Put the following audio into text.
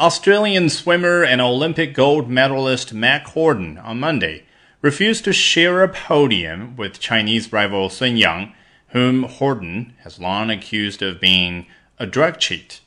Australian swimmer and Olympic gold medalist Mack Horton on Monday refused to share a podium with Chinese rival Sun Yang, whom Horton has long accused of being a drug cheat.